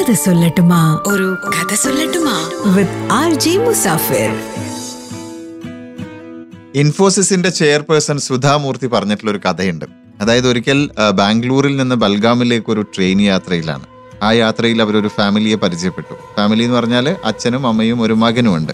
കഥ സൊല്ലട്ടുമാ. ഒരു കഥ സൊല്ലട്ടുമാ. വിത്ത് ആർ ജി മുസാഫിർ ഇൻഫോസിസിന്റെ ചെയർപേഴ്സൺ സുധാമൂർത്തി പറഞ്ഞിട്ടുള്ള ഒരു കഥയുണ്ട്. അതായത് ഒരിക്കൽ ബാംഗ്ലൂരിൽ നിന്ന് ബൽഗാമിലേക്ക് ഒരു ട്രെയിൻ യാത്രയിലാണ്. ആ യാത്രയിൽ അവരൊരു ഫാമിലിയെ പരിചയപ്പെട്ടു. ഫാമിലി എന്ന് പറഞ്ഞാൽ അച്ഛനും അമ്മയും ഒരു മകനും ഉണ്ട്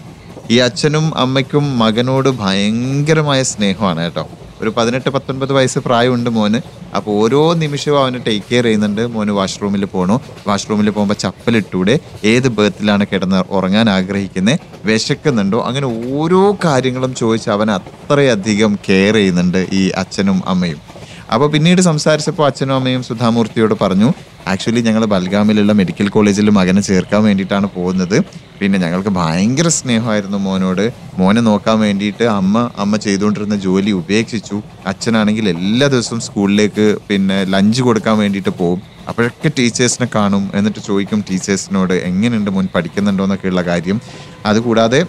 ഈ അച്ഛനും അമ്മയ്ക്കും മകനോട് ഭയങ്കരമായ സ്നേഹമാണ് കേട്ടോ. ഒരു പതിനെട്ട് പത്തൊൻപത് വയസ്സ് പ്രായമുണ്ട് മോന്. അപ്പോൾ ഓരോ നിമിഷവും അവന് ടേക്ക് കെയർ ചെയ്യുന്നുണ്ട്. മോന് വാഷ്റൂമിൽ പോകണു വാഷ്റൂമിൽ പോകുമ്പോൾ ചപ്പലിട്ടൂടെ ഏത് ബേർത്തിലാണ് കിടന്ന് ഉറങ്ങാൻ ആഗ്രഹിക്കുന്നത് വിശക്കുന്നുണ്ടോ? അങ്ങനെ ഓരോ കാര്യങ്ങളും ചോദിച്ച് അവൻ അത്രയധികം കെയർ ചെയ്യുന്നുണ്ട് ഈ അച്ഛനും അമ്മയും. അപ്പോൾ പിന്നീട് സംസാരിച്ചപ്പോൾ അച്ഛനും അമ്മയും സുധാമൂർത്തിയോട് പറഞ്ഞു ആക്ച്വലി ഞങ്ങൾ ബൽഗാമിലുള്ള മെഡിക്കൽ കോളേജിൽ മകനെ ചേർക്കാൻ വേണ്ടിയിട്ടാണ് പോകുന്നത്. പിന്നെ ഞങ്ങൾക്ക് ഭയങ്കര സ്നേഹമായിരുന്നു മോനോട്. മോനെ നോക്കാൻ വേണ്ടിയിട്ട് അമ്മ അമ്മ ചെയ്തുകൊണ്ടിരുന്ന ജോലി ഉപേക്ഷിച്ചു. അച്ഛനാണെങ്കിൽ എല്ലാ ദിവസവും സ്കൂളിലേക്ക് പിന്നെ ലഞ്ച് കൊടുക്കാൻ വേണ്ടിയിട്ട് പോകും. അപ്പോഴൊക്കെ ടീച്ചേഴ്സിനെ കാണും. എന്നിട്ട് ചോദിക്കും ടീച്ചേഴ്സിനോട് എങ്ങനെയുണ്ട് മോൻ? പഠിക്കുന്നുണ്ടോ? എന്നൊക്കെയുള്ള കാര്യം. അതുകൂടാതെ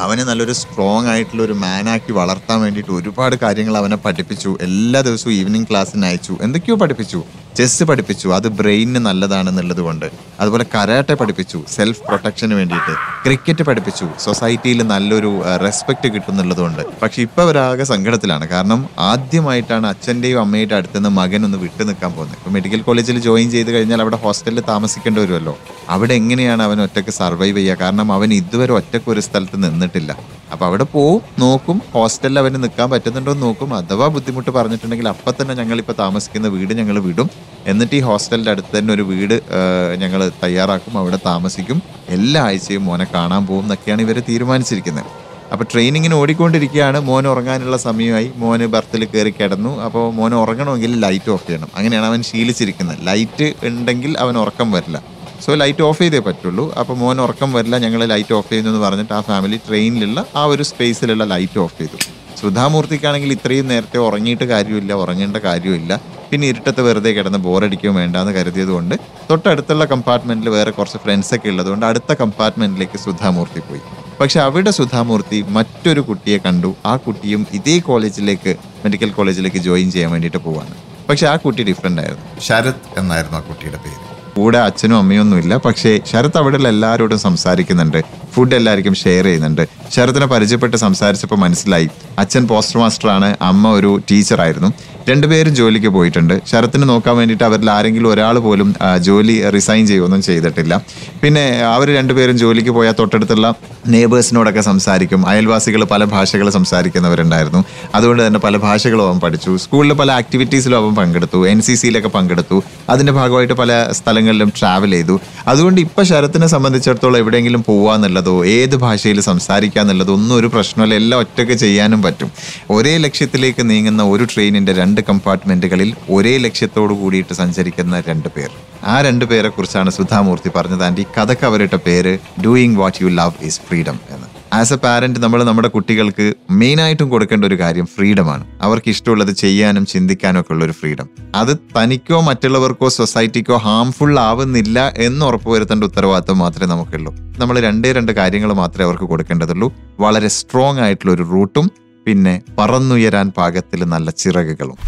അവനെ നല്ലൊരു സ്ട്രോങ് ആയിട്ടുള്ള ഒരു മാനാക്കി വളർത്താൻ വേണ്ടിയിട്ട് ഒരുപാട് കാര്യങ്ങൾ അവനെ പഠിപ്പിച്ചു. എല്ലാ ദിവസവും ഈവനിങ് ക്ലാസ്സിന് അയച്ചു എന്തൊക്കെയോ പഠിപ്പിച്ചു. ചെസ് പഠിപ്പിച്ചു. അത് ബ്രെയിനിന് നല്ലതാണെന്നുള്ളത് കൊണ്ട്. അതുപോലെ കരാട്ടെ പഠിപ്പിച്ചു. സെൽഫ് പ്രൊട്ടക്ഷന് വേണ്ടിയിട്ട്. ക്രിക്കറ്റ് പഠിപ്പിച്ചു. സൊസൈറ്റിയിൽ നല്ലൊരു റെസ്പെക്ട് കിട്ടുന്നുള്ളത് കൊണ്ട്. പക്ഷെ ഇപ്പൊ അവരാകെ സങ്കടത്തിലാണ്. കാരണം ആദ്യമായിട്ടാണ് അച്ഛന്റെയും അമ്മയുടെ അടുത്ത് നിന്ന് മകൻ ഒന്ന് വിട്ടു നിൽക്കാൻ പോകുന്നത്. മെഡിക്കൽ കോളേജിൽ ജോയിൻ ചെയ്ത് കഴിഞ്ഞാൽ അവിടെ ഹോസ്റ്റലിൽ താമസിക്കേണ്ടി വരുമല്ലോ. അവിടെ എങ്ങനെയാണ് അവൻ ഒറ്റയ്ക്ക് സർവൈവ് ചെയ്യുക? കാരണം അവൻ ഇതുവരെ ഒറ്റയ്ക്ക് ഒരു സ്ഥലത്ത് നിന്നിട്ടില്ല. അപ്പോൾ അവിടെ പോവും നോക്കും. ഹോസ്റ്റലിൽ അവന് നിൽക്കാൻ പറ്റുന്നുണ്ടോ എന്ന് നോക്കും. അഥവാ ബുദ്ധിമുട്ട് പറഞ്ഞിട്ടുണ്ടെങ്കിൽ അപ്പം തന്നെ ഞങ്ങളിപ്പോൾ താമസിക്കുന്ന വീട് ഞങ്ങൾ വിടും. എന്നിട്ട് ഈ ഹോസ്റ്റലിന്റെ അടുത്ത് തന്നെ ഒരു വീട് ഞങ്ങൾ തയ്യാറാക്കും. അവിടെ താമസിക്കും. എല്ലാ ആഴ്ചയും മോനെ കാണാൻ പോകും എന്നൊക്കെയാണ് ഇവർ തീരുമാനിച്ചിരിക്കുന്നത്. അപ്പോൾ ട്രെയിനിങ്ങിന് ഓടിക്കൊണ്ടിരിക്കുകയാണ്. മോൻ ഉറങ്ങാനുള്ള സമയമായി. മോന് ബർത്തിൽ കയറി കിടന്നു. അപ്പോൾ മോൻ ഉറങ്ങണമെങ്കിൽ ലൈറ്റ് ഓഫ് ചെയ്യണം. അങ്ങനെയാണ് അവൻ ശീലിച്ചിരിക്കുന്നത്. ലൈറ്റ് ഉണ്ടെങ്കിൽ അവൻ ഉറക്കം വരില്ല. സോ ലൈറ്റ് ഓഫ് ചെയ്തേ പറ്റുള്ളൂ. അപ്പോൾ മോൻ ഉറക്കം വരില്ല ഞങ്ങൾ ലൈറ്റ് ഓഫ് ചെയ്യുന്നു എന്ന് പറഞ്ഞിട്ട് ആ ഫാമിലി ട്രെയിനിലുള്ള ആ ഒരു സ്പേസിലുള്ള ലൈറ്റ് ഓഫ് ചെയ്തു. സുധാമൂർത്തിക്കാണെങ്കിൽ ഇത്രയും നേരത്തെ ഉറങ്ങിയിട്ട് കാര്യമില്ല ഉറങ്ങേണ്ട കാര്യമില്ല. പിന്നെ ഇരുട്ടത്ത് വെറുതെ കിടന്ന് ബോറടിക്കുകയും വേണ്ടാന്ന് കരുതിയത് കൊണ്ട് തൊട്ടടുത്തുള്ള കമ്പാർട്ട്മെന്റിൽ വേറെ കുറച്ച് ഫ്രണ്ട്സൊക്കെ ഉള്ളതുകൊണ്ട് അടുത്ത കമ്പാർട്ട്മെന്റിലേക്ക് സുധാമൂർത്തി പോയി. പക്ഷെ അവിടെ സുധാമൂർത്തി മറ്റൊരു കുട്ടിയെ കണ്ടു. ആ കുട്ടിയും ഇതേ കോളേജിലേക്ക് മെഡിക്കൽ കോളേജിലേക്ക് ജോയിൻ ചെയ്യാൻ വേണ്ടിയിട്ട് പോവാണ്. പക്ഷെ ആ കുട്ടി ഡിഫറെന്റ് ആയിരുന്നു. ശരത് എന്നായിരുന്നു ആ കുട്ടിയുടെ പേര്. കൂടെ അച്ഛനും അമ്മയൊന്നുമില്ല. പക്ഷേ ശരത് അവിടെയുള്ള എല്ലാവരോടും സംസാരിക്കുന്നുണ്ട്. ഫുഡ് എല്ലാവർക്കും ഷെയർ ചെയ്യുന്നുണ്ട്. ശരത്തിനെ പരിചയപ്പെട്ട് സംസാരിച്ചപ്പോൾ മനസ്സിലായി. അച്ഛൻ പോസ്റ്റർ മാസ്റ്ററാണ് അമ്മ ഒരു ടീച്ചറായിരുന്നു. രണ്ടുപേരും ജോലിക്ക് പോയിട്ടുണ്ട്. ശരത്തിന് നോക്കാൻ വേണ്ടിയിട്ട് അവരിൽ ആരെങ്കിലും ഒരാൾ പോലും ജോലി റിസൈൻ ചെയ്യുകയൊന്നും ചെയ്തിട്ടില്ല. പിന്നെ അവർ രണ്ടുപേരും ജോലിക്ക് പോയാൽ തൊട്ടടുത്തുള്ള നെയ്ബേഴ്സിനോടൊക്കെ സംസാരിക്കും. അയൽവാസികൾ പല ഭാഷകൾ സംസാരിക്കുന്നവരുണ്ടായിരുന്നു. അതുകൊണ്ട് തന്നെ പല ഭാഷകളും അവൻ പഠിച്ചു. സ്കൂളിൽ പല ആക്ടിവിറ്റീസിലും അവൻ പങ്കെടുത്തു. എൻ സി സിയിലൊക്കെ പങ്കെടുത്തു. അതിന്റെ ഭാഗമായിട്ട് പല സ്ഥലങ്ങളിലും ട്രാവൽ ചെയ്തു. അതുകൊണ്ട് ഇപ്പോൾ ശരത്തിനെ സംബന്ധിച്ചിടത്തോളം എവിടെയെങ്കിലും പോവാന്നുള്ളതോ ഏത് ഭാഷയിൽ സംസാരിക്കുക എന്നുള്ളതോ ഒന്നും ഒരു പ്രശ്നമല്ല. എല്ലാം ഒറ്റയ്ക്ക് ചെയ്യാനും പറ്റും. ഒരേ ലക്ഷ്യത്തിലേക്ക് നീങ്ങുന്ന ഒരു ട്രെയിനിന്റെ രണ്ട് കമ്പാർട്ട്മെന്റുകളിൽ ഒരേ ലക്ഷ്യത്തോടു കൂടിയിട്ട് സഞ്ചരിക്കുന്ന രണ്ട് പേർ. ആ രണ്ട് പേരെക്കുറിച്ചാണ് സുധാമൂർത്തി പറഞ്ഞത്. ആൻഡ് ഈ കഥക്ക് അവരിട്ട പേര് doing what you love is freedom എന്ന്. ആസ് എ പാരന്റ് നമ്മൾ നമ്മുടെ കുട്ടികൾക്ക് മെയിനായിട്ടും കൊടുക്കേണ്ട ഒരു കാര്യം ഫ്രീഡമാണ് അവർക്ക് ഇഷ്ടമുള്ളത് ചെയ്യാനും ചിന്തിക്കാനും ഒക്കെ ഉള്ള ഒരു ഫ്രീഡം അത് തനിക്കോ മറ്റുള്ളവർക്കോ സൊസൈറ്റിക്കോ ഹാംഫുൾ ആവുന്നില്ല എന്ന് ഉറപ്പുവരുത്തേണ്ട ഉത്തരവാദിത്വം മാത്രമേ നമുക്കുള്ളൂ. നമ്മൾ രണ്ടേ രണ്ട് കാര്യങ്ങൾ മാത്രമേ അവർക്ക് കൊടുക്കേണ്ടതുള്ളൂ. വളരെ സ്ട്രോങ് ആയിട്ടുള്ള ഒരു റൂട്ടും പിന്നെ പറന്നുയരാൻ പാകത്തിൽ നല്ല ചിറകുകളും.